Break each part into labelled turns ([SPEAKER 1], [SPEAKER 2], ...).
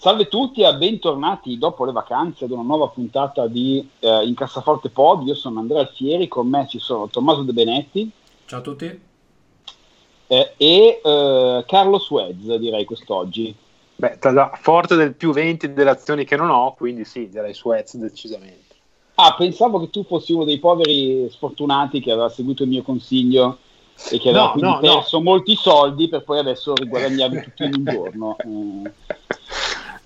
[SPEAKER 1] Salve a tutti e bentornati dopo le vacanze ad una nuova puntata di eh, Incassaforte Pod. Io sono Andrea Alfieri, con me ci sono Tommaso De Benetti.
[SPEAKER 2] Ciao a tutti.
[SPEAKER 1] Eh, e eh, Carlo Suez, direi quest'oggi.
[SPEAKER 3] Beh, tra, forte del più 20 delle azioni che non ho, quindi sì, direi Suez decisamente.
[SPEAKER 1] Ah, pensavo che tu fossi uno dei poveri sfortunati che aveva seguito il mio consiglio e che aveva
[SPEAKER 3] no,
[SPEAKER 1] quindi
[SPEAKER 3] no,
[SPEAKER 1] perso
[SPEAKER 3] no.
[SPEAKER 1] molti soldi per poi adesso riguadagnarli tutti in un giorno.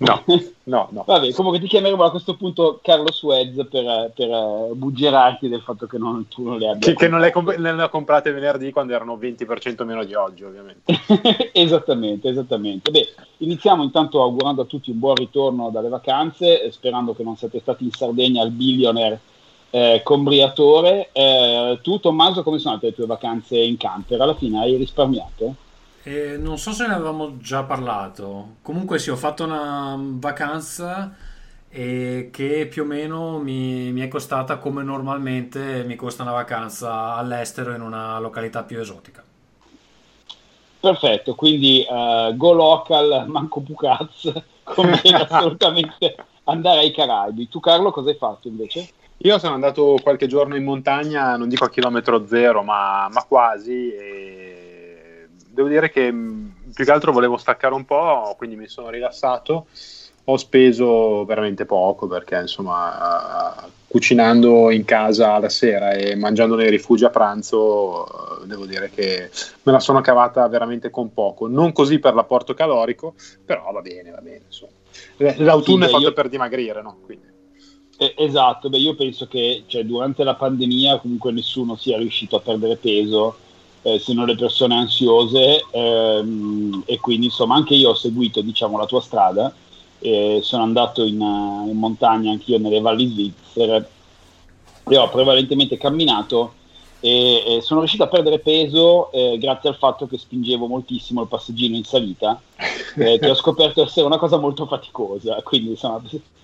[SPEAKER 1] Eh.
[SPEAKER 3] No, no, no.
[SPEAKER 1] Vabbè, comunque ti chiameremo a questo punto Carlo Suez per, per uh, buggerarti del fatto che non, tu non le abbia.
[SPEAKER 3] Che, che non, le comp- le ho comprate venerdì quando erano 20% meno di oggi, ovviamente.
[SPEAKER 1] esattamente, esattamente. Beh, iniziamo intanto augurando a tutti un buon ritorno dalle vacanze, sperando che non siate stati in Sardegna al billionaire eh, combriatore. Eh, tu, Tommaso, come sono andate le tue vacanze in camper? Alla fine hai risparmiato?
[SPEAKER 2] Eh, non so se ne avevamo già parlato. Comunque sì, ho fatto una vacanza eh, che più o meno mi, mi, è costata come normalmente mi costa una vacanza all'estero in una località più esotica.
[SPEAKER 1] Perfetto, quindi uh, go local, manco Pucaz, conviene assolutamente andare ai Caraibi. Tu Carlo cosa hai fatto invece?
[SPEAKER 3] Io sono andato qualche giorno in montagna, non dico a chilometro zero, ma, ma quasi. E devo dire che più che altro volevo staccare un po', quindi mi sono rilassato. Ho speso veramente poco perché insomma cucinando in casa la sera e mangiando nei rifugi a pranzo devo dire che me la sono cavata veramente con poco. Non così per l'apporto calorico, però va bene, va bene. Insomma. L'autunno sì, è fatto io... per dimagrire, no? Quindi.
[SPEAKER 1] Eh, esatto, beh, io penso che cioè, durante la pandemia comunque nessuno sia riuscito a perdere peso eh, non le persone ansiose ehm, e quindi insomma anche io ho seguito diciamo, la tua strada eh, sono andato in, in, montagna anch'io nelle valli svizzere e ho prevalentemente camminato e, e sono riuscito a perdere peso eh, grazie al fatto che spingevo moltissimo il passeggino in salita eh, che ho scoperto essere una cosa molto faticosa quindi insomma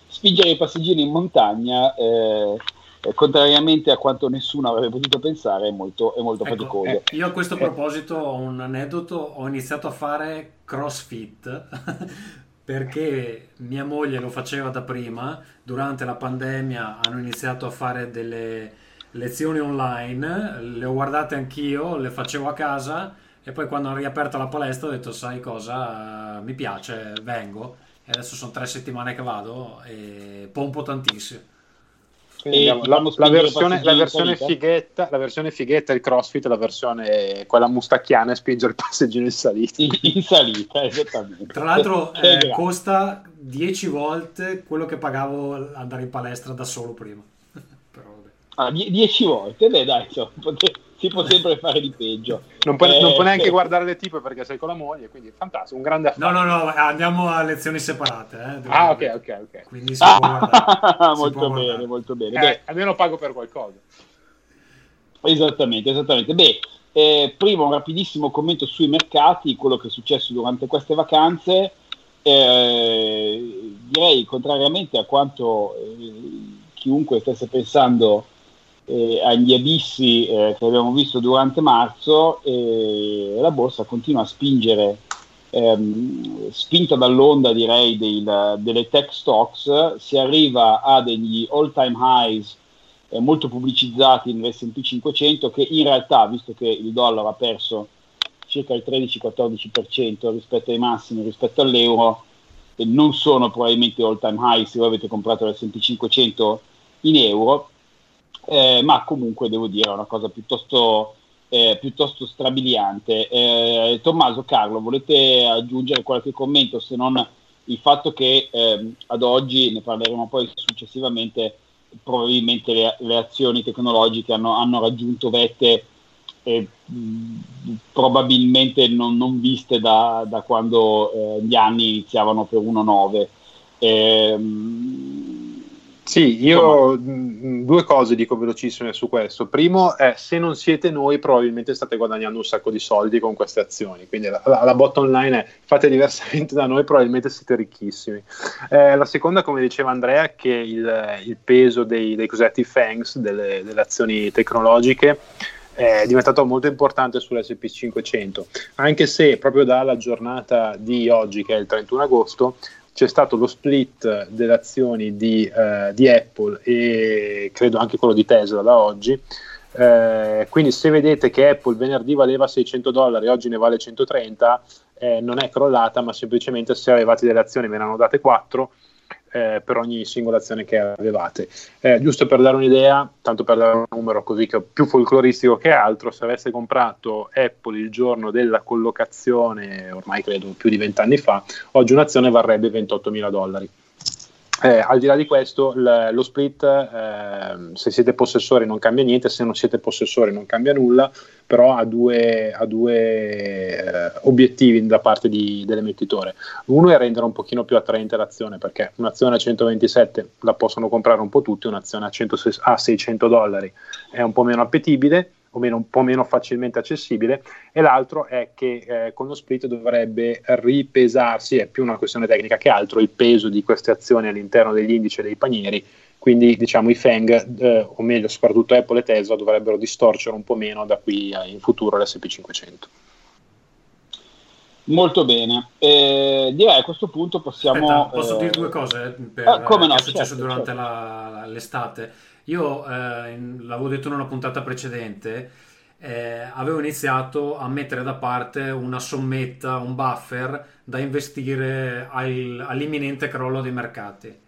[SPEAKER 1] spingere i passeggini in montagna eh, eh, contrariamente a quanto nessuno avrebbe potuto pensare è molto, è molto
[SPEAKER 2] ecco,
[SPEAKER 1] faticoso.
[SPEAKER 2] eh, io a questo proposito ho un aneddoto ho iniziato a fare crossfit perché mia moglie lo faceva da prima. Durante la pandemia hanno iniziato a fare delle lezioni online le ho guardate anch'io le facevo a casa e poi quando hanno riaperto la palestra ho detto sai cosa? Mi piace vengo. E adesso sono tre settimane che vado e pompo tantissimo.
[SPEAKER 3] La, la, versione, la, versione fighetta, la versione fighetta il crossfit, la versione quella mustacchiana e spingere il passeggino in salita.
[SPEAKER 1] In salita, esattamente.
[SPEAKER 2] Tra l'altro eh, costa 10 volte quello che pagavo andare in palestra da solo prima.
[SPEAKER 1] Ah, 10 volte? Beh dai, insomma, si può sempre fare di peggio.
[SPEAKER 3] Non puoi, eh, non puoi neanche eh. guardare le tipe perché sei con la moglie, quindi è fantastico, un grande
[SPEAKER 2] affare. No, no, no, andiamo a lezioni separate. Eh,
[SPEAKER 3] ah, ok, ok, ok.
[SPEAKER 2] Quindi si può guardare.
[SPEAKER 1] Si molto può bene, guardare. molto bene.
[SPEAKER 3] Eh, Beh, almeno pago per qualcosa.
[SPEAKER 1] Esattamente, esattamente. Beh, eh, prima un rapidissimo commento sui mercati, quello che è successo durante queste vacanze. Eh, direi, contrariamente a quanto eh, chiunque stesse pensando eh, agli abissi eh, che abbiamo visto durante marzo e la borsa continua a spingere, ehm, spinta dall'onda direi del, delle tech stocks, si arriva a degli all time highs eh, molto pubblicizzati nell'S&P 500 che in realtà, visto che il dollaro ha perso circa il 13-14% rispetto ai massimi, rispetto all'euro, non sono probabilmente all time high se voi avete comprato l'S&P 500 in euro, eh, ma comunque devo dire è una cosa piuttosto, eh, piuttosto strabiliante. Eh, Tommaso, Carlo, volete aggiungere qualche commento se non il fatto che ehm, ad oggi, ne parleremo poi successivamente, probabilmente le, le azioni tecnologiche hanno, hanno, raggiunto vette eh, mh, probabilmente non, non, viste da, da quando eh, gli anni iniziavano per 1,9.
[SPEAKER 3] Sì, io Insomma. due cose dico velocissime su questo. Primo è se non siete noi probabilmente state guadagnando un sacco di soldi con queste azioni, quindi la, la, la bottom line è fate diversamente da noi probabilmente siete ricchissimi. Eh, la seconda, come diceva Andrea, è che il, il peso dei, dei cosiddetti FANGs, delle, delle azioni tecnologiche, è diventato molto importante sull'SP500, anche se proprio dalla giornata di oggi, che è il 31 agosto, c'è stato lo split delle azioni di, eh, di, Apple e credo anche quello di Tesla da oggi. Eh, quindi se vedete che Apple venerdì valeva 600 dollari, oggi ne vale 130, eh, non è crollata, ma semplicemente se avevate delle azioni ve ne hanno date 4 eh, per ogni singola azione che avevate. Eh, giusto per dare un'idea, tanto per dare un numero così che più folcloristico che altro, se avesse comprato Apple il giorno della collocazione, ormai credo più di vent'anni fa, oggi un'azione varrebbe 28 mila dollari. Eh, al di là di questo, l- lo split, eh, se siete possessori non cambia niente, se non siete possessori non cambia nulla, però ha due, ha due eh, obiettivi da parte di, dell'emettitore. Uno è rendere un pochino più attraente l'azione, perché un'azione a 127 la possono comprare un po' tutti, un'azione a, 100, a 600 dollari è un po' meno appetibile o meno, un po' meno facilmente accessibile, e l'altro è che eh, con lo split dovrebbe ripesarsi, è più una questione tecnica che altro, il peso di queste azioni all'interno degli indici e dei panieri, quindi diciamo i FANG, eh, o meglio soprattutto Apple e Tesla, dovrebbero distorcere un po' meno da qui in futuro l'SP500.
[SPEAKER 1] Molto bene, eh, direi a questo punto possiamo...
[SPEAKER 2] Aspetta, posso dire due cose per, ah, come no, che è successo certo, durante certo. La, l'estate? Io eh, l'avevo detto in una puntata precedente, eh, avevo iniziato a mettere da parte una sommetta, un buffer da investire al, all'imminente crollo dei mercati.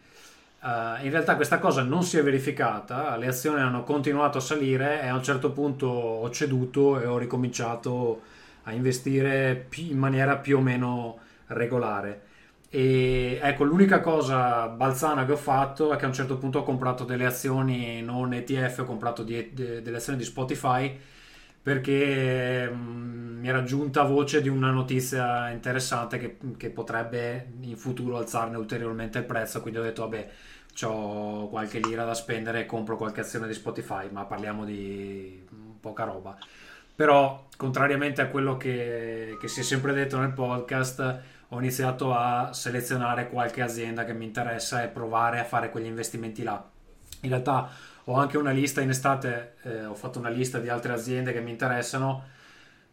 [SPEAKER 2] Uh, in realtà questa cosa non si è verificata, le azioni hanno continuato a salire e a un certo punto ho ceduto e ho ricominciato a investire in maniera più o meno regolare. E ecco, l'unica cosa balzana che ho fatto è che a un certo punto ho comprato delle azioni non ETF, ho comprato di, de, delle azioni di Spotify perché mh, mm, mi era giunta voce di una notizia interessante che, che, potrebbe in futuro alzarne ulteriormente il prezzo, quindi ho detto vabbè, ho qualche lira da spendere e compro qualche azione di Spotify, ma parliamo di poca roba. Però, contrariamente a quello che, che si è sempre detto nel podcast, ho iniziato a selezionare qualche azienda che mi interessa e provare a fare quegli investimenti là. In realtà ho anche una lista in estate, eh, ho fatto una lista di altre aziende che mi interessano,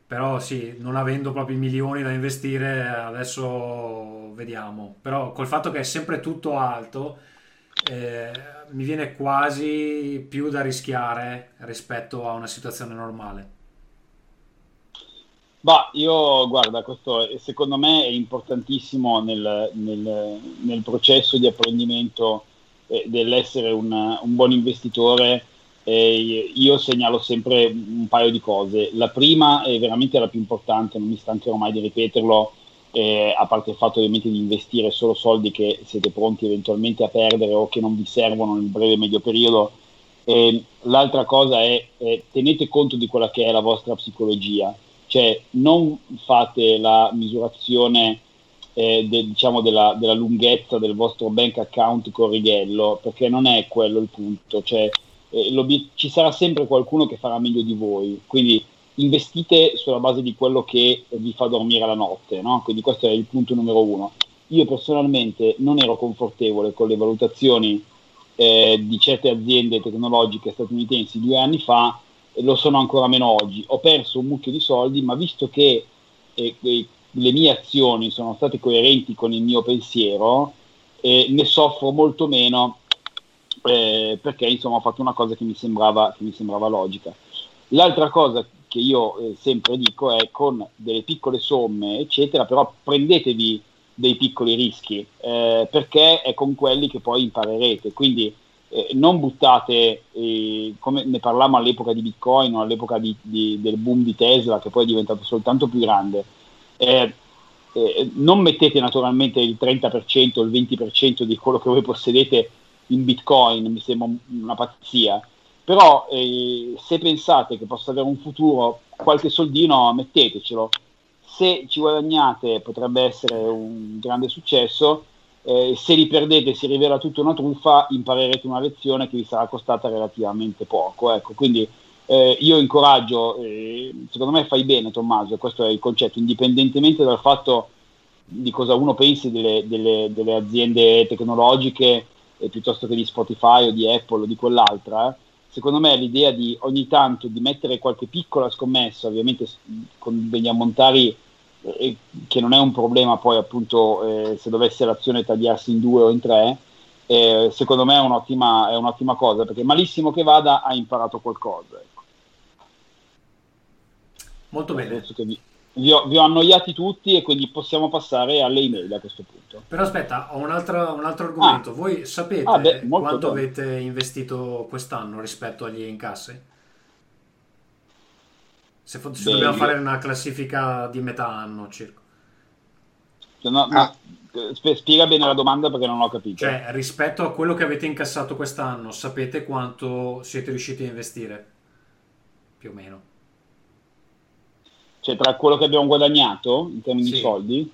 [SPEAKER 2] però sì, non avendo proprio i milioni da investire, adesso vediamo. Però col fatto che è sempre tutto alto, eh, mi viene quasi più da rischiare rispetto a una situazione normale.
[SPEAKER 1] Bah, io guarda, questo secondo me è importantissimo nel, nel, nel processo di apprendimento eh, dell'essere un, un, buon investitore. Eh, io segnalo sempre un paio di cose. La prima è veramente la più importante, non mi stancherò mai di ripeterlo, eh, a parte il fatto ovviamente di investire solo soldi che siete pronti eventualmente a perdere o che non vi servono nel breve e medio periodo. l'altra cosa è tenete conto di quella che è la vostra psicologia cioè non fate la misurazione eh, de, diciamo della, della, lunghezza del vostro bank account con righello, perché non è quello il punto, cioè, eh, ci sarà sempre qualcuno che farà meglio di voi, quindi investite sulla base di quello che vi fa dormire la notte, no? quindi questo è il punto numero uno. Io personalmente non ero confortevole con le valutazioni eh, di certe aziende tecnologiche statunitensi due anni fa, lo sono ancora meno oggi. Ho perso un mucchio di soldi, ma visto che eh, le mie azioni sono state coerenti con il mio pensiero, eh, ne soffro molto meno eh, perché insomma ho fatto una cosa che mi sembrava, che mi sembrava logica. L'altra cosa che io eh, sempre dico è con delle piccole somme, eccetera, però prendetevi dei piccoli rischi eh, perché è con quelli che poi imparerete. Quindi eh, non buttate, eh, come ne parlavamo all'epoca di Bitcoin o all'epoca di, di, del boom di Tesla, che poi è diventato soltanto più grande, eh, eh non mettete naturalmente il 30% o il 20% di quello che voi possedete in Bitcoin, mi sembra una pazzia, però eh, se pensate che possa avere un futuro, qualche soldino mettetecelo. Se ci guadagnate potrebbe essere un grande successo, eh, se li perdete si rivela tutta una truffa, imparerete una lezione che vi sarà costata relativamente poco. Ecco, quindi eh, io incoraggio, eh, secondo me fai bene Tommaso, questo è il concetto, indipendentemente dal fatto di cosa uno pensi delle, delle, delle aziende tecnologiche eh, piuttosto che di Spotify o di Apple o di quell'altra, secondo me l'idea di ogni tanto di mettere qualche piccola scommessa, ovviamente con degli ammontari eh, che non è un problema poi appunto eh, se dovesse l'azione tagliarsi in due o in tre, eh, secondo me è un'ottima, è un'ottima, cosa perché malissimo che vada ha imparato qualcosa. Ecco.
[SPEAKER 2] Molto bene.
[SPEAKER 1] Vi, vi, ho, vi, ho, annoiati tutti e quindi possiamo passare alle email a questo punto.
[SPEAKER 2] Però aspetta, ho un altro, un altro argomento. Ah. Voi sapete ah, beh, quanto bene. avete investito quest'anno rispetto agli incassi? Se, se beh, dobbiamo fare una classifica di metà anno circa.
[SPEAKER 1] No, ah. no, spiega bene la domanda perché non ho capito.
[SPEAKER 2] Cioè, rispetto a quello che avete incassato quest'anno, sapete quanto siete riusciti a investire? Più o meno.
[SPEAKER 1] Cioè, tra quello che abbiamo guadagnato in termini sì. di soldi?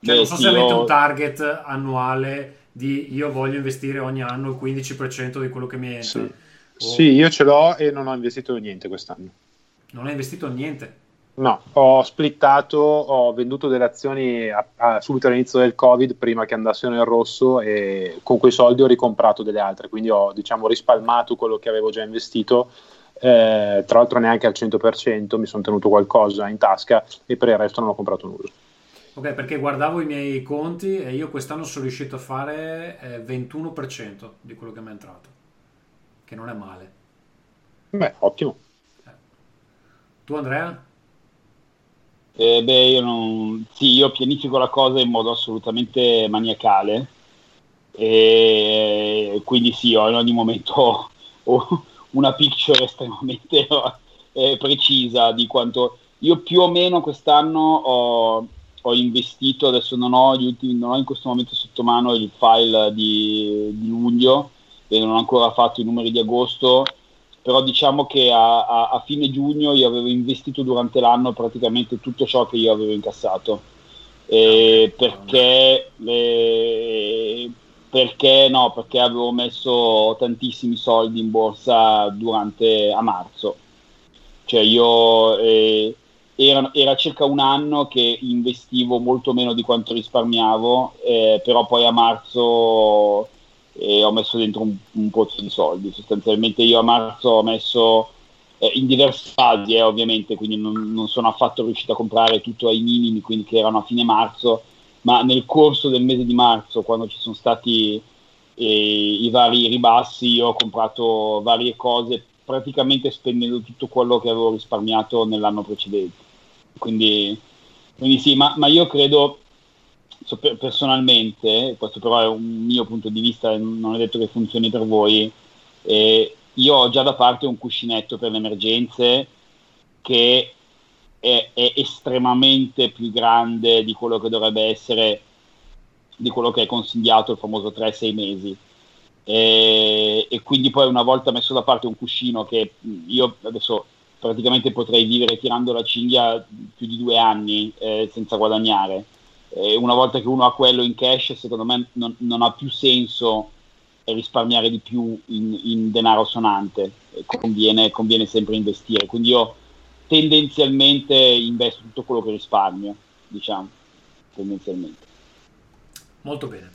[SPEAKER 2] Cioè, Beh, non so sì, se avete io... un target annuale di io voglio investire ogni anno il 15% di quello che mi entra.
[SPEAKER 3] Sì. O... sì, io ce l'ho e non ho investito niente quest'anno.
[SPEAKER 2] Non hai investito niente?
[SPEAKER 3] No, ho splittato, ho venduto delle azioni a, a, subito all'inizio del Covid prima che andassero nel rosso e con quei soldi ho ricomprato delle altre, quindi ho diciamo rispalmato quello che avevo già investito, eh, tra l'altro neanche al 100%, mi sono tenuto qualcosa in tasca e per il resto non ho comprato nulla.
[SPEAKER 2] Ok, perché guardavo i miei conti e io quest'anno sono riuscito a fare eh, 21% di quello che mi è entrato, che non è male.
[SPEAKER 3] Beh, ottimo.
[SPEAKER 2] Eh. Tu Andrea?
[SPEAKER 1] Eh, beh, io non... Sì, io pianifico la cosa in modo assolutamente maniacale e quindi sì, ho in ogni momento ho una picture estremamente eh, precisa di quanto... Io più o meno quest'anno ho, ho investito, adesso non ho, ultimi, non ho, in questo momento sotto mano il file di, di luglio e non ho ancora fatto i numeri di agosto, però diciamo che a, a, a, fine giugno io avevo investito durante l'anno praticamente tutto ciò che io avevo incassato. Eh, perché, eh, perché no? Perché avevo messo tantissimi soldi in borsa durante a marzo. Cioè io eh, era, era, circa un anno che investivo molto meno di quanto risparmiavo, eh, però poi a marzo e ho messo dentro un, un pozzo di soldi. Sostanzialmente io a marzo ho messo eh, in diversi fasi, eh, ovviamente, quindi non, non, sono affatto riuscito a comprare tutto ai minimi, quindi che erano a fine marzo, ma nel corso del mese di marzo, quando ci sono stati eh, i vari ribassi, io ho comprato varie cose praticamente spendendo tutto quello che avevo risparmiato nell'anno precedente. Quindi, quindi sì, ma, ma io credo personalmente, questo però è un mio punto di vista, non è detto che funzioni per voi, eh, io ho già da parte un cuscinetto per le emergenze che è, è, estremamente più grande di quello che dovrebbe essere, di quello che è consigliato il famoso 3-6 mesi. E, e, quindi poi una volta messo da parte un cuscino che io adesso praticamente potrei vivere tirando la cinghia più di due anni eh, senza guadagnare eh, una volta che uno ha quello in cash, secondo me non, non ha più senso risparmiare di più in, in denaro sonante, conviene, conviene, sempre investire. Quindi io tendenzialmente investo tutto quello che risparmio, diciamo, tendenzialmente.
[SPEAKER 2] Molto bene.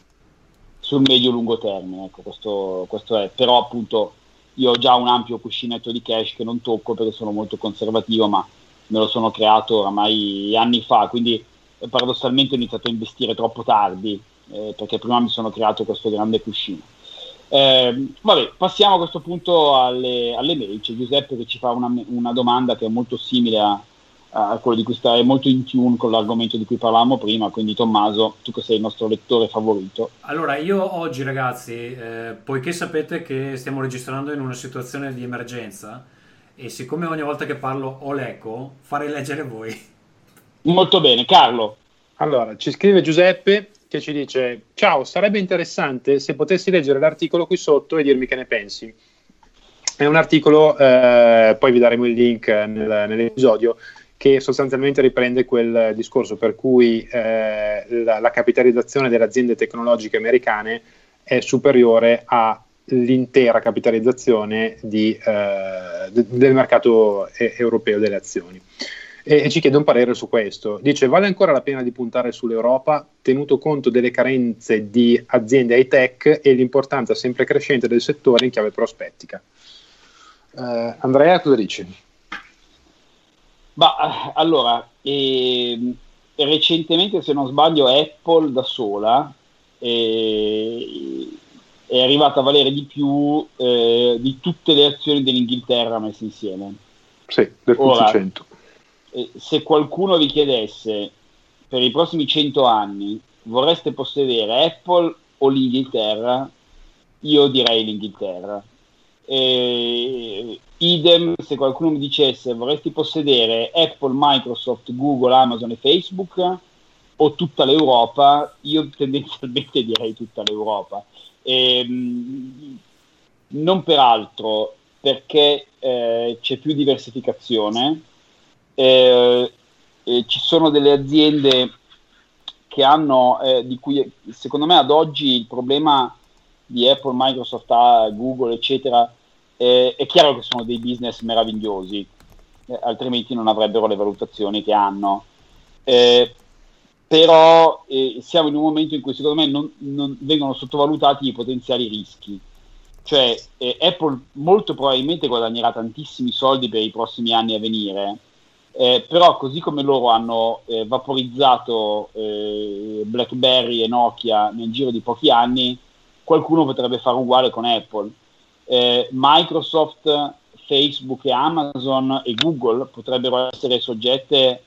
[SPEAKER 1] Sul medio-lungo termine, ecco, questo, questo è. Però appunto io ho già un ampio cuscinetto di cash che non tocco perché sono molto conservativo, ma me lo sono creato oramai anni fa, quindi paradossalmente ho iniziato a investire troppo tardi, eh, perché prima mi sono creato questo grande cuscino. Eh, vabbè, passiamo a questo punto alle, alle mail. C'è Giuseppe che ci fa una, una domanda che è molto simile a, a quello di cui sta, molto in tune con l'argomento di cui parlavamo prima, quindi Tommaso, tu che sei il nostro lettore favorito.
[SPEAKER 2] Allora, io oggi ragazzi, eh, poiché sapete che stiamo registrando in una situazione di emergenza, e siccome ogni volta che parlo ho l'eco, farei leggere voi.
[SPEAKER 1] Molto bene, Carlo.
[SPEAKER 3] Allora, ci scrive Giuseppe che ci dice: Ciao, sarebbe interessante se potessi leggere l'articolo qui sotto e dirmi che ne pensi. È un articolo, eh, poi vi daremo il link nel, nell'episodio, che sostanzialmente riprende quel discorso per cui eh, la, la, capitalizzazione delle aziende tecnologiche americane è superiore all'intera capitalizzazione di, eh, de, del mercato europeo delle azioni e, e, ci chiede un parere su questo. Dice: Vale ancora la pena di puntare sull'Europa, tenuto conto delle carenze di aziende high tech e l'importanza sempre crescente del settore in chiave prospettica. Uh, Andrea, cosa dici?
[SPEAKER 1] Bah, allora, eh, recentemente, se non sbaglio, Apple da sola eh, è arrivata a valere di più eh, di tutte le azioni dell'Inghilterra messe insieme.
[SPEAKER 3] Sì, del Ora, 100
[SPEAKER 1] se qualcuno vi chiedesse per i prossimi 100 anni vorreste possedere Apple o l'Inghilterra, io direi l'Inghilterra. E, idem se qualcuno mi dicesse vorresti possedere Apple, Microsoft, Google, Amazon e Facebook o tutta l'Europa, io tendenzialmente direi tutta l'Europa. E, non peraltro perché eh, c'è più diversificazione, eh, eh, ci sono delle aziende che hanno, eh, di cui secondo me ad oggi il problema di Apple, Microsoft, Google, eccetera, eh, è chiaro che sono dei business meravigliosi, eh, altrimenti non avrebbero le valutazioni che hanno. Eh, però siamo in un momento in cui secondo me non, non vengono sottovalutati i potenziali rischi cioè eh, Apple molto probabilmente guadagnerà tantissimi soldi per i prossimi anni a venire, eh, però così come loro hanno eh, vaporizzato eh, BlackBerry e Nokia nel giro di pochi anni, qualcuno potrebbe fare uguale con Apple. Eh, Microsoft, Facebook e Amazon e Google potrebbero essere soggette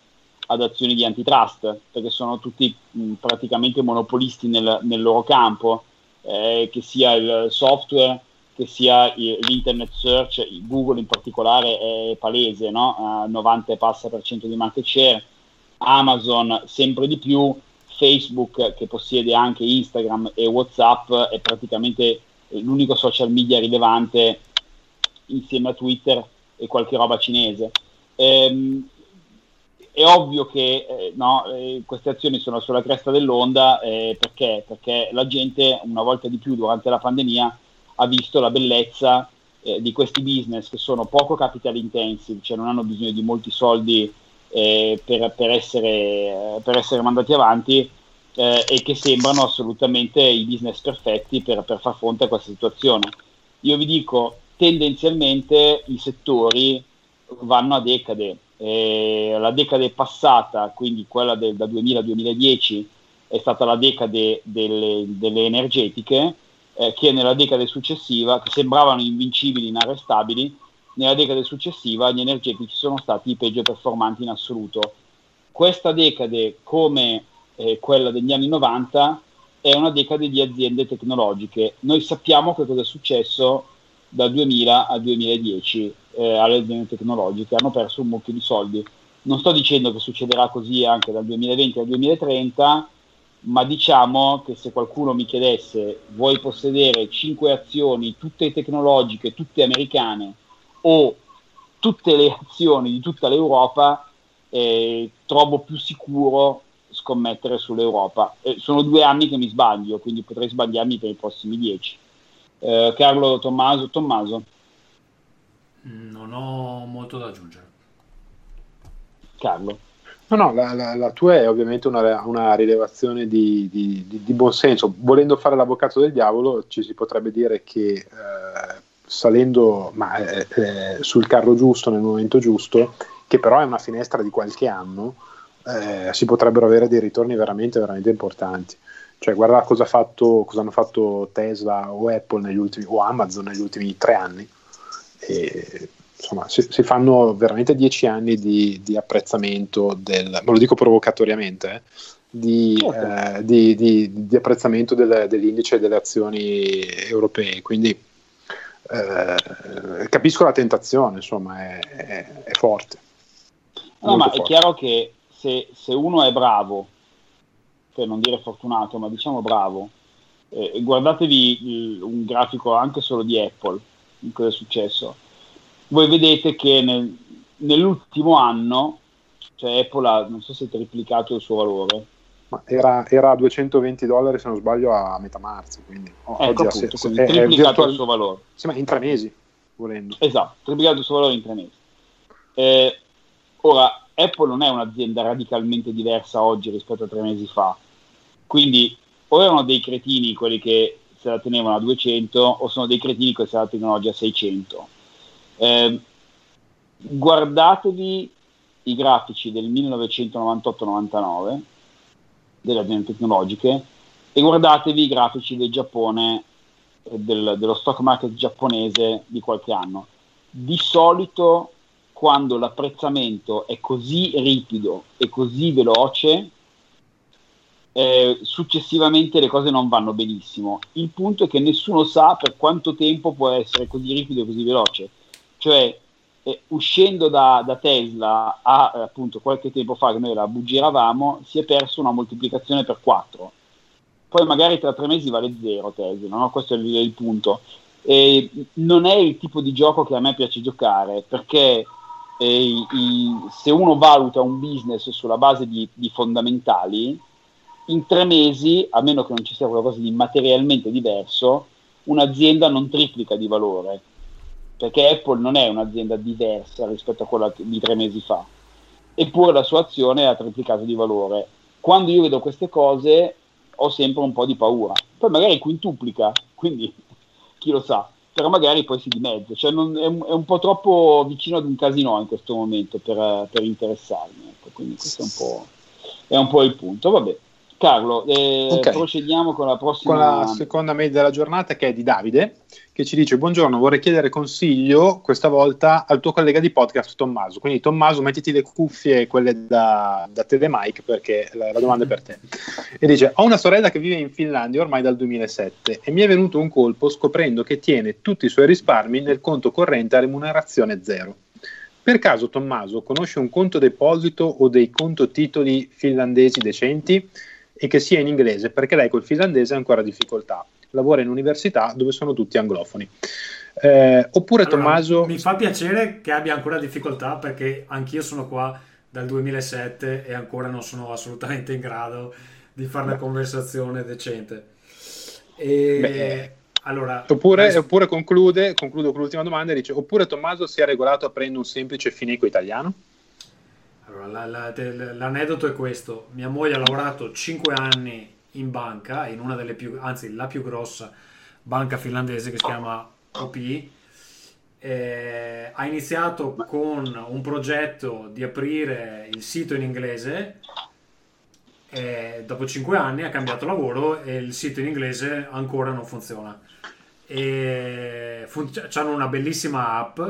[SPEAKER 1] ad azioni di antitrust, perché sono tutti mh, praticamente monopolisti nel, nel loro campo, eh, che sia il software che sia l'internet search, Google in particolare è palese, no? uh, 90 e passa per cento di market share, Amazon sempre di più, Facebook che possiede anche Instagram e Whatsapp è praticamente l'unico social media rilevante insieme a Twitter e qualche roba cinese. Ehm, è ovvio che eh, no, eh, queste azioni sono sulla cresta dell'onda eh, perché? perché la gente una volta di più durante la pandemia ha visto la bellezza eh, di questi business che sono poco capital intensive, cioè non hanno bisogno di molti soldi eh, per, per, essere, per, essere, mandati avanti eh, e che sembrano assolutamente i business perfetti per, per far fronte a questa situazione. Io vi dico, tendenzialmente i settori vanno a decade. Eh, la decade passata, quindi quella del, da 2000 al 2010, è stata la decade delle, delle energetiche, eh, che nella decade successiva, che sembravano invincibili, inarrestabili, nella decade successiva gli energetici sono stati i peggio performanti in assoluto. Questa decade, come eh, quella degli anni 90, è una decade di aziende tecnologiche. Noi sappiamo che cosa è successo dal 2000 al 2010 eh, alle aziende tecnologiche, hanno perso un mucchio di soldi. Non sto dicendo che succederà così anche dal 2020 al 2030, ma diciamo che se qualcuno mi chiedesse vuoi possedere 5 azioni, tutte tecnologiche, tutte americane o tutte le azioni di tutta l'Europa, eh, trovo più sicuro scommettere sull'Europa. Eh, sono due anni che mi sbaglio, quindi potrei sbagliarmi per i prossimi dieci. Eh, Carlo Tommaso, Tommaso.
[SPEAKER 2] Non ho molto da aggiungere.
[SPEAKER 1] Carlo.
[SPEAKER 3] No, no, la, la, la, tua è ovviamente una, una rilevazione di, di, di, di, buon senso. Volendo fare l'avvocato del diavolo, ci si potrebbe dire che eh, salendo ma, eh, eh, sul carro giusto nel momento giusto, che però è una finestra di qualche anno, eh, si potrebbero avere dei ritorni veramente, veramente importanti. Cioè, guarda cosa, fatto, cosa hanno fatto Tesla o Apple ultimi, o Amazon negli ultimi tre anni. E insomma, si, si, fanno veramente dieci anni di, di, apprezzamento del, me lo dico provocatoriamente, eh, di, certo. eh, di, di, apprezzamento del, dell'indice delle azioni europee. Quindi eh, capisco la tentazione, insomma, è, è, è forte.
[SPEAKER 1] No, ma forte. è chiaro che se, se, uno è bravo, per non dire fortunato, ma diciamo bravo, eh, guardatevi il, un grafico anche solo di Apple, cosa è successo voi vedete che nel, nell'ultimo anno, cioè Apple ha, non so se è triplicato il suo valore.
[SPEAKER 3] Ma era, era a 220 dollari se non sbaglio a metà marzo, quindi
[SPEAKER 1] oh, ecco oggi appunto, quindi è, triplicato è virtual... il suo valore.
[SPEAKER 3] Sì, ma in tre mesi, volendo.
[SPEAKER 1] Esatto, triplicato il suo valore in tre mesi. Eh, ora, Apple non è un'azienda radicalmente diversa oggi rispetto a tre mesi fa, quindi o erano dei cretini quelli che se la tenevano a 200 o sono dei cretini che se la tengono oggi a 600. Eh, guardatevi i grafici del 1998-99 delle aziende tecnologiche e guardatevi i grafici del Giappone, eh, del, dello stock market giapponese di qualche anno. Di solito quando l'apprezzamento è così ripido e così veloce, eh, successivamente le cose non vanno benissimo. Il punto è che nessuno sa per quanto tempo può essere così ripido e così veloce. Cioè, eh, uscendo da, da, Tesla a eh, appunto qualche tempo fa che noi la bugiravamo, si è perso una moltiplicazione per 4. Poi magari tra tre mesi vale 0 Tesla, no? questo è il, il punto. E non è il tipo di gioco che a me piace giocare perché eh, i, se uno valuta un business sulla base di, di, fondamentali, in tre mesi, a meno che non ci sia qualcosa di materialmente diverso, un'azienda non triplica di valore perché Apple non è un'azienda diversa rispetto a quella di tre mesi fa, eppure la sua azione ha triplicato di valore. Quando io vedo queste cose ho sempre un po' di paura, poi magari quintuplica, quindi chi lo sa, però magari poi si dimezza, cioè non, è, un, è, un, po' troppo vicino ad un casino in questo momento per, per interessarmi, ecco, quindi questo è un, è un po' il punto. Vabbè, Carlo, eh, okay. procediamo con la prossima.
[SPEAKER 3] Con la seconda mail della giornata che è di Davide, che ci dice: Buongiorno, vorrei chiedere consiglio questa volta al tuo collega di podcast Tommaso. Quindi, Tommaso, mettiti le cuffie, quelle da, da Telemike, perché la, la domanda è per te. E dice: Ho una sorella che vive in Finlandia ormai dal 2007 e mi è venuto un colpo scoprendo che tiene tutti i suoi risparmi nel conto corrente a remunerazione zero. Per caso Tommaso conosce un conto deposito o dei conto titoli finlandesi decenti? E che sia in inglese, perché lei col finlandese ha ancora difficoltà. Lavora in università dove sono tutti anglofoni. Eh, oppure allora, Tommaso...
[SPEAKER 2] Mi fa piacere che abbia ancora difficoltà perché anch'io sono qua dal 2007 e ancora non sono assolutamente in grado di fare una conversazione decente. E... Beh, allora,
[SPEAKER 3] oppure, adesso... oppure conclude, concludo con l'ultima domanda e dice, oppure Tommaso si è regolato aprendo un semplice fineco italiano?
[SPEAKER 2] Allora, la, la, l'aneddoto è questo: mia moglie ha lavorato 5 anni in banca, in una delle più, anzi, la più grossa banca finlandese che si chiama OP. Eh, ha iniziato con un progetto di aprire il sito in inglese. E dopo 5 anni ha cambiato lavoro e il sito in inglese ancora non funziona. Fun- hanno una bellissima app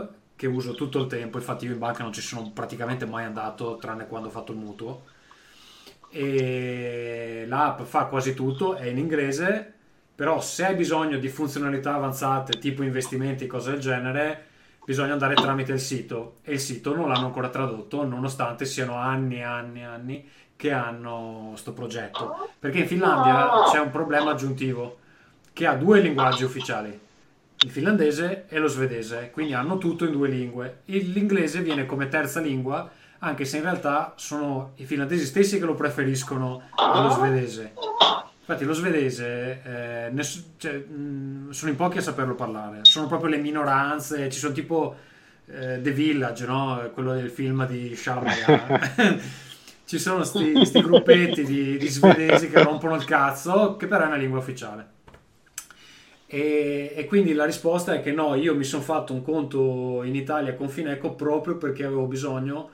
[SPEAKER 2] che uso tutto il tempo, infatti io in banca non ci sono praticamente mai andato tranne quando ho fatto il mutuo. E l'app fa quasi tutto, è in inglese, però se hai bisogno di funzionalità avanzate tipo investimenti, cose del genere, bisogna andare tramite il sito. E il sito non l'hanno ancora tradotto nonostante siano anni e anni e anni che hanno questo progetto. Perché in Finlandia c'è un problema aggiuntivo che ha due linguaggi ufficiali il finlandese e lo svedese, quindi hanno tutto in due lingue. L'inglese viene come terza lingua, anche se in realtà sono i finlandesi stessi che lo preferiscono allo svedese. Infatti lo svedese eh, ness- cioè, mh, sono in pochi a saperlo parlare, sono proprio le minoranze, ci sono tipo eh, The Village, no? quello del film di Shalmayan. ci sono questi gruppetti di, di svedesi che rompono il cazzo, che però è una lingua ufficiale. E, e, quindi la risposta è che no, io mi sono fatto un conto in Italia con Fineco proprio perché avevo bisogno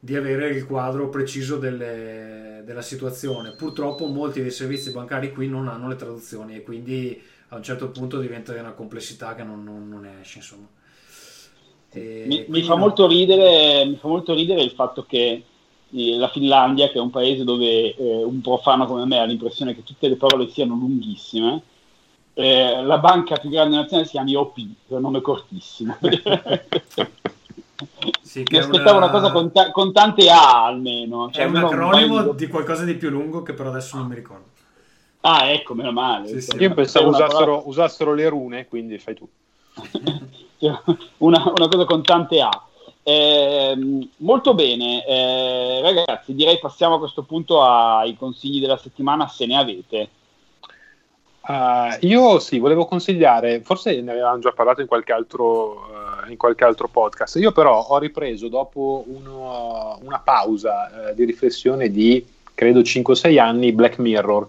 [SPEAKER 2] di avere il quadro preciso delle, della situazione. Purtroppo molti dei servizi bancari qui non hanno le traduzioni e quindi a un certo punto diventa una complessità che non, non, non esce. Insomma.
[SPEAKER 1] Mi, mi, fa no. ridere, mi, fa molto ridere, il fatto che eh, la Finlandia, che è un paese dove eh, un profano come me ha l'impressione che tutte le parole siano lunghissime, eh, la banca più grande nazionale si chiama OP, è un nome cortissimo. sì, Mi aspettavo una... una cosa con, ta- con, tante A almeno.
[SPEAKER 2] Cioè, è un acronimo di qualcosa di più lungo che però adesso non mi ricordo.
[SPEAKER 1] Ah, ecco, meno male.
[SPEAKER 3] Sì, sì. Io pensavo usassero, parola... usassero, le rune, quindi fai tu.
[SPEAKER 1] una, una cosa con tante A. Eh, molto bene, eh, ragazzi, direi passiamo a questo punto ai consigli della settimana se ne avete.
[SPEAKER 3] Uh, io sì, volevo consigliare, forse ne avevamo già parlato in qualche altro, uh, in qualche altro podcast, io però ho ripreso dopo uno, una pausa uh, di riflessione di credo 5-6 anni Black Mirror.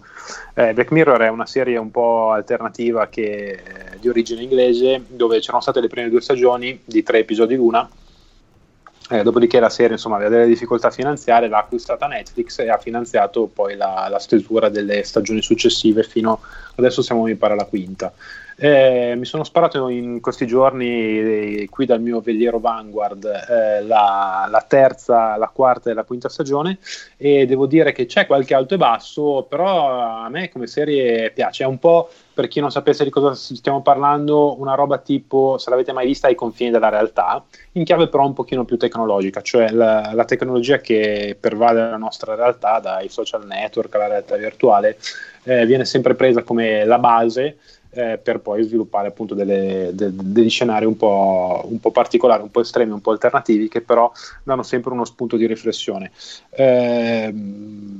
[SPEAKER 3] Eh, Black Mirror è una serie un po' alternativa che, di origine inglese dove c'erano state le prime due stagioni di tre episodi l'una eh, dopodiché la serie insomma, aveva delle difficoltà finanziarie, l'ha acquistata Netflix e ha finanziato poi la, la stesura delle stagioni successive fino adesso siamo mi pare alla quinta. Eh, mi sono sparato in questi giorni eh, qui dal mio veliero Vanguard eh, la, la, terza, la quarta e la quinta stagione. E devo dire che c'è qualche alto e basso, però a me come serie piace, è un po' per chi non sapesse di cosa stiamo parlando, una roba tipo, se l'avete mai vista, ai confini della realtà, in chiave però un pochino più tecnologica, cioè la, la tecnologia che pervade la nostra realtà, dai social network alla realtà virtuale, eh, viene sempre presa come la base eh, per poi sviluppare appunto delle, de, degli scenari un po', un po', particolari, un po' estremi, un po' alternativi che però danno sempre uno spunto di riflessione. Eh,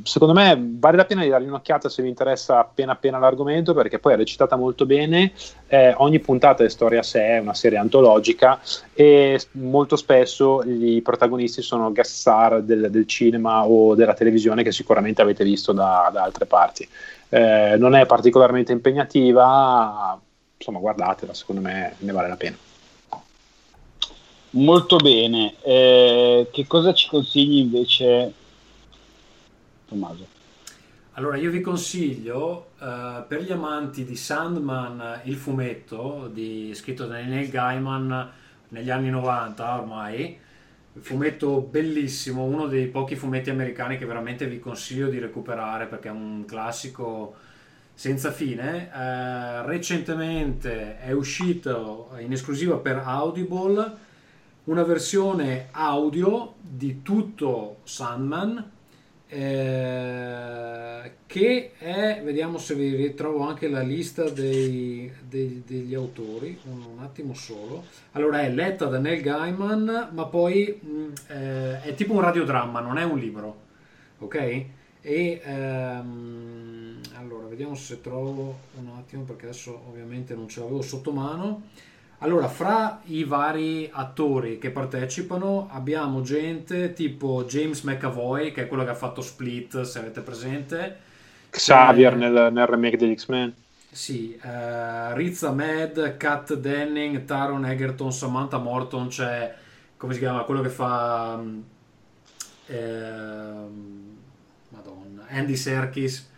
[SPEAKER 3] secondo me vale la pena di dargli un'occhiata se vi interessa appena appena l'argomento perché poi è recitata molto bene, eh, ogni puntata è storia a sé, è una serie antologica e molto spesso i protagonisti sono guest star del, del cinema o della televisione che sicuramente avete visto da, da altre parti eh, non è particolarmente impegnativa, insomma guardatela, secondo me ne vale la pena.
[SPEAKER 1] Molto bene, eh, che cosa ci consigli invece Tommaso?
[SPEAKER 2] Allora io vi consiglio uh, per gli amanti di Sandman il fumetto di, scritto da Neil Gaiman negli anni 90 ormai, fumetto bellissimo, uno dei pochi fumetti americani che veramente vi consiglio di recuperare perché è un classico senza fine. Eh, recentemente è uscito in esclusiva per Audible una versione audio di tutto Sandman eh, che è, vediamo se vi ritrovo anche la lista dei, dei, degli autori, un, un, attimo solo. Allora è letta da Neil Gaiman, ma poi mh, mm, eh, è tipo un radiodramma, non è un libro, ok? E ehm, allora vediamo se trovo un attimo perché adesso ovviamente non ce l'avevo sotto mano. Allora, fra i vari attori che partecipano abbiamo gente tipo James McAvoy, che è quello che ha fatto Split, se avete presente.
[SPEAKER 3] Xavier cioè, nel, nel, remake degli X-Men.
[SPEAKER 2] Sì, uh, Riz Ahmed, Kat Denning, Taron Egerton, Samantha Morton, c'è, come si chiama, quello che fa... Eh, Madonna, Andy Serkis,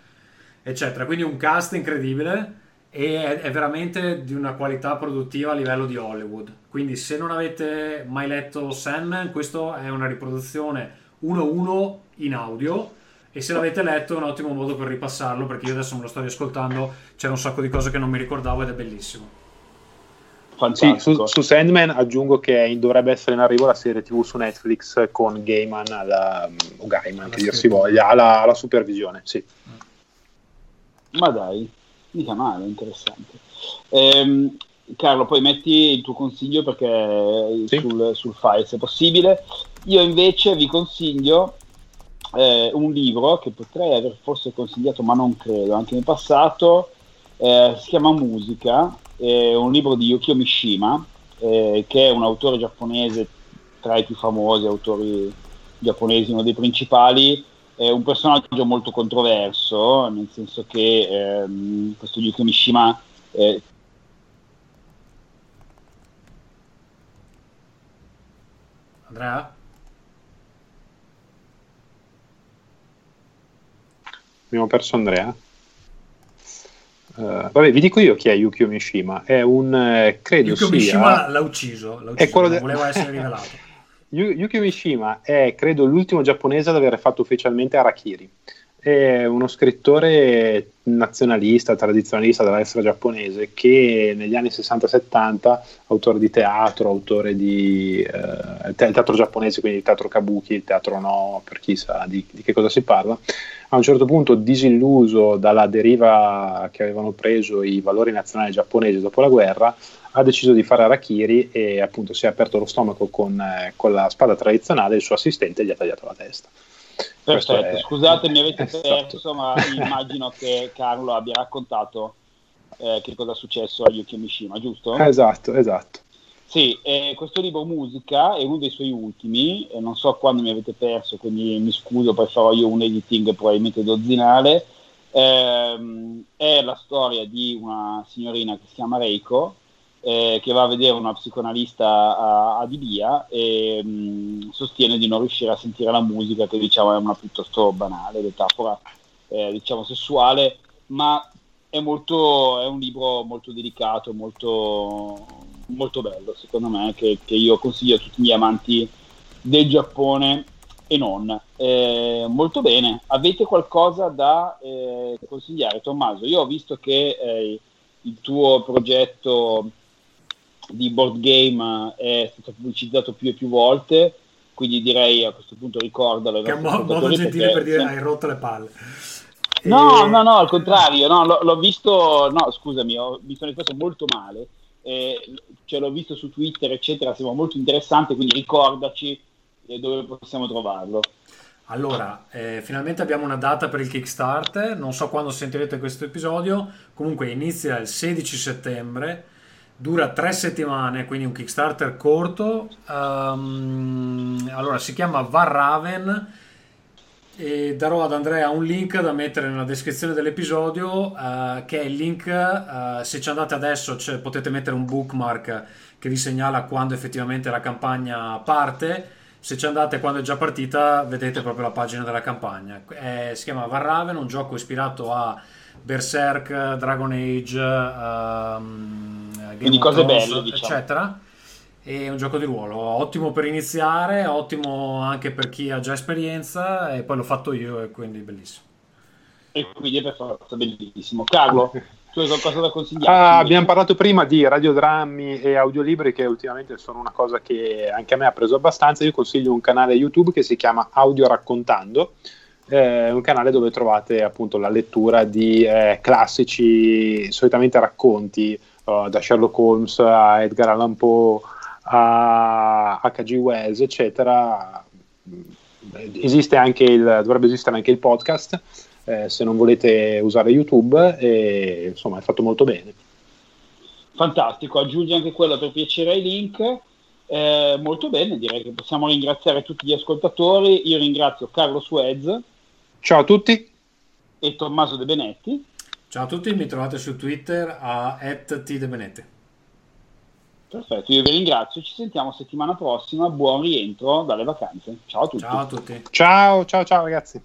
[SPEAKER 2] eccetera. Quindi un cast incredibile e è, veramente di una qualità produttiva a livello di Hollywood. Quindi se non avete mai letto Sandman, questa è una riproduzione 1-1 in audio e se l'avete letto è un ottimo modo per ripassarlo perché io adesso me lo sto riascoltando, c'era un sacco di cose che non mi ricordavo ed è bellissimo.
[SPEAKER 3] Sì, su, su, Sandman aggiungo che dovrebbe essere in arrivo la serie TV su Netflix con Gaiman alla, o Gaiman, che dir si voglia, alla, alla supervisione. Sì.
[SPEAKER 1] Ma dai, Mica male, interessante. Ehm, Carlo, poi metti il tuo consiglio perché sì. sul, sul, file se possibile. Io invece vi consiglio eh, un libro che potrei aver forse consigliato, ma non credo, anche nel passato. Eh, si chiama Musica, è un libro di Yukio Mishima, eh, che è un autore giapponese tra i più famosi autori giapponesi, uno dei principali, è un personaggio molto controverso, nel senso che ehm, questo Yuki Mishima eh,
[SPEAKER 2] Andrea?
[SPEAKER 3] Abbiamo perso Andrea. Uh, vabbè, vi dico io chi è Yukio Mishima. È un eh, credo
[SPEAKER 2] Yukio
[SPEAKER 3] sia...
[SPEAKER 2] Mishima l'ha ucciso, l'ha ucciso è quello de... voleva essere rivelato.
[SPEAKER 3] Yuki Mishima è credo l'ultimo giapponese ad aver fatto ufficialmente Harakiri. È uno scrittore nazionalista, tradizionalista della destra giapponese che negli anni 60-70, autore di teatro, autore di eh, teatro giapponese, quindi il teatro kabuki, il teatro no, per chi sa di, di che cosa si parla, a un certo punto disilluso dalla deriva che avevano preso i valori nazionali giapponesi dopo la guerra, ha deciso di fare Arakiri e appunto si è aperto lo stomaco con, eh, con la spada tradizionale e il suo assistente gli ha tagliato la testa.
[SPEAKER 1] Perfetto, è, scusate mi avete perso, ma immagino che Carlo abbia raccontato eh, che cosa è successo a Yuki Mishima, giusto?
[SPEAKER 3] Esatto, esatto.
[SPEAKER 1] Sì, eh, questo libro Musica è uno dei suoi ultimi, eh, non so quando mi avete perso, quindi mi scuso, poi farò io un editing probabilmente dozzinale. Eh, è la storia di una signorina che si chiama Reiko, eh, che va a vedere una psicoanalista a, a Dilia e mh, sostiene di non riuscire a sentire la musica, che diciamo è una piuttosto banale metafora, eh, diciamo sessuale, ma è, molto, è un libro molto delicato, molto, molto bello secondo me, che, che, io consiglio a tutti i miei amanti del Giappone e non. Eh, molto bene, avete qualcosa da eh, consigliare Tommaso? Io ho visto che eh, il tuo progetto di board game è stato pubblicizzato più e più volte, quindi direi a questo punto ricordalo.
[SPEAKER 2] Che è un modo gentile per dire hai rotto le palle.
[SPEAKER 1] No, e... no, no, al contrario, no, l'ho, l'ho, visto, no, scusami, ho, mi sono espresso molto male, eh, cioè l'ho visto su Twitter, eccetera, sembra molto interessante, quindi ricordaci eh, dove possiamo trovarlo.
[SPEAKER 2] Allora, eh, finalmente abbiamo una data per il Kickstarter, non so quando sentirete questo episodio, comunque inizia il 16 settembre, dura tre settimane, quindi un Kickstarter corto. Um, allora, si chiama Varraven e darò ad Andrea un link da mettere nella descrizione dell'episodio uh, che è il link uh, se ci andate adesso potete mettere un bookmark che vi segnala quando effettivamente la campagna parte se ci andate quando è già partita vedete proprio la pagina della campagna è, si chiama Varraven un gioco ispirato a Berserk, Dragon Age um,
[SPEAKER 1] Game quindi cose Thrones, belle diciamo.
[SPEAKER 2] eccetera è un gioco di ruolo ottimo per iniziare, ottimo anche per chi ha già esperienza e poi l'ho fatto io e quindi bellissimo.
[SPEAKER 1] E quindi è per forza bellissimo. Carlo, tu hai qualcosa da consigliare?
[SPEAKER 3] Ah, abbiamo parlato prima di radiodrammi e audiolibri che ultimamente sono una cosa che anche a me ha preso abbastanza. Io consiglio un canale YouTube che si chiama Audio Raccontando. Eh, un canale dove trovate appunto la lettura di eh, classici, solitamente racconti, uh, da Sherlock Holmes a Edgar Allan Poe a HG Wells, eccetera. Esiste anche il, dovrebbe esistere anche il podcast eh, se non volete usare YouTube e insomma è fatto molto bene.
[SPEAKER 1] Fantastico, aggiungi anche quello per piacere ai link. Eh, molto bene, direi che possiamo ringraziare tutti gli ascoltatori. Io ringrazio Carlo Suez.
[SPEAKER 3] Ciao a tutti.
[SPEAKER 1] E Tommaso De Benetti.
[SPEAKER 2] Ciao a tutti, mi trovate su Twitter a @tdebenetti.
[SPEAKER 1] Perfetto, io vi ringrazio, ci sentiamo settimana prossima, buon rientro dalle vacanze. Ciao a tutti.
[SPEAKER 2] Ciao a tutti.
[SPEAKER 3] Ciao, ciao, ciao ragazzi.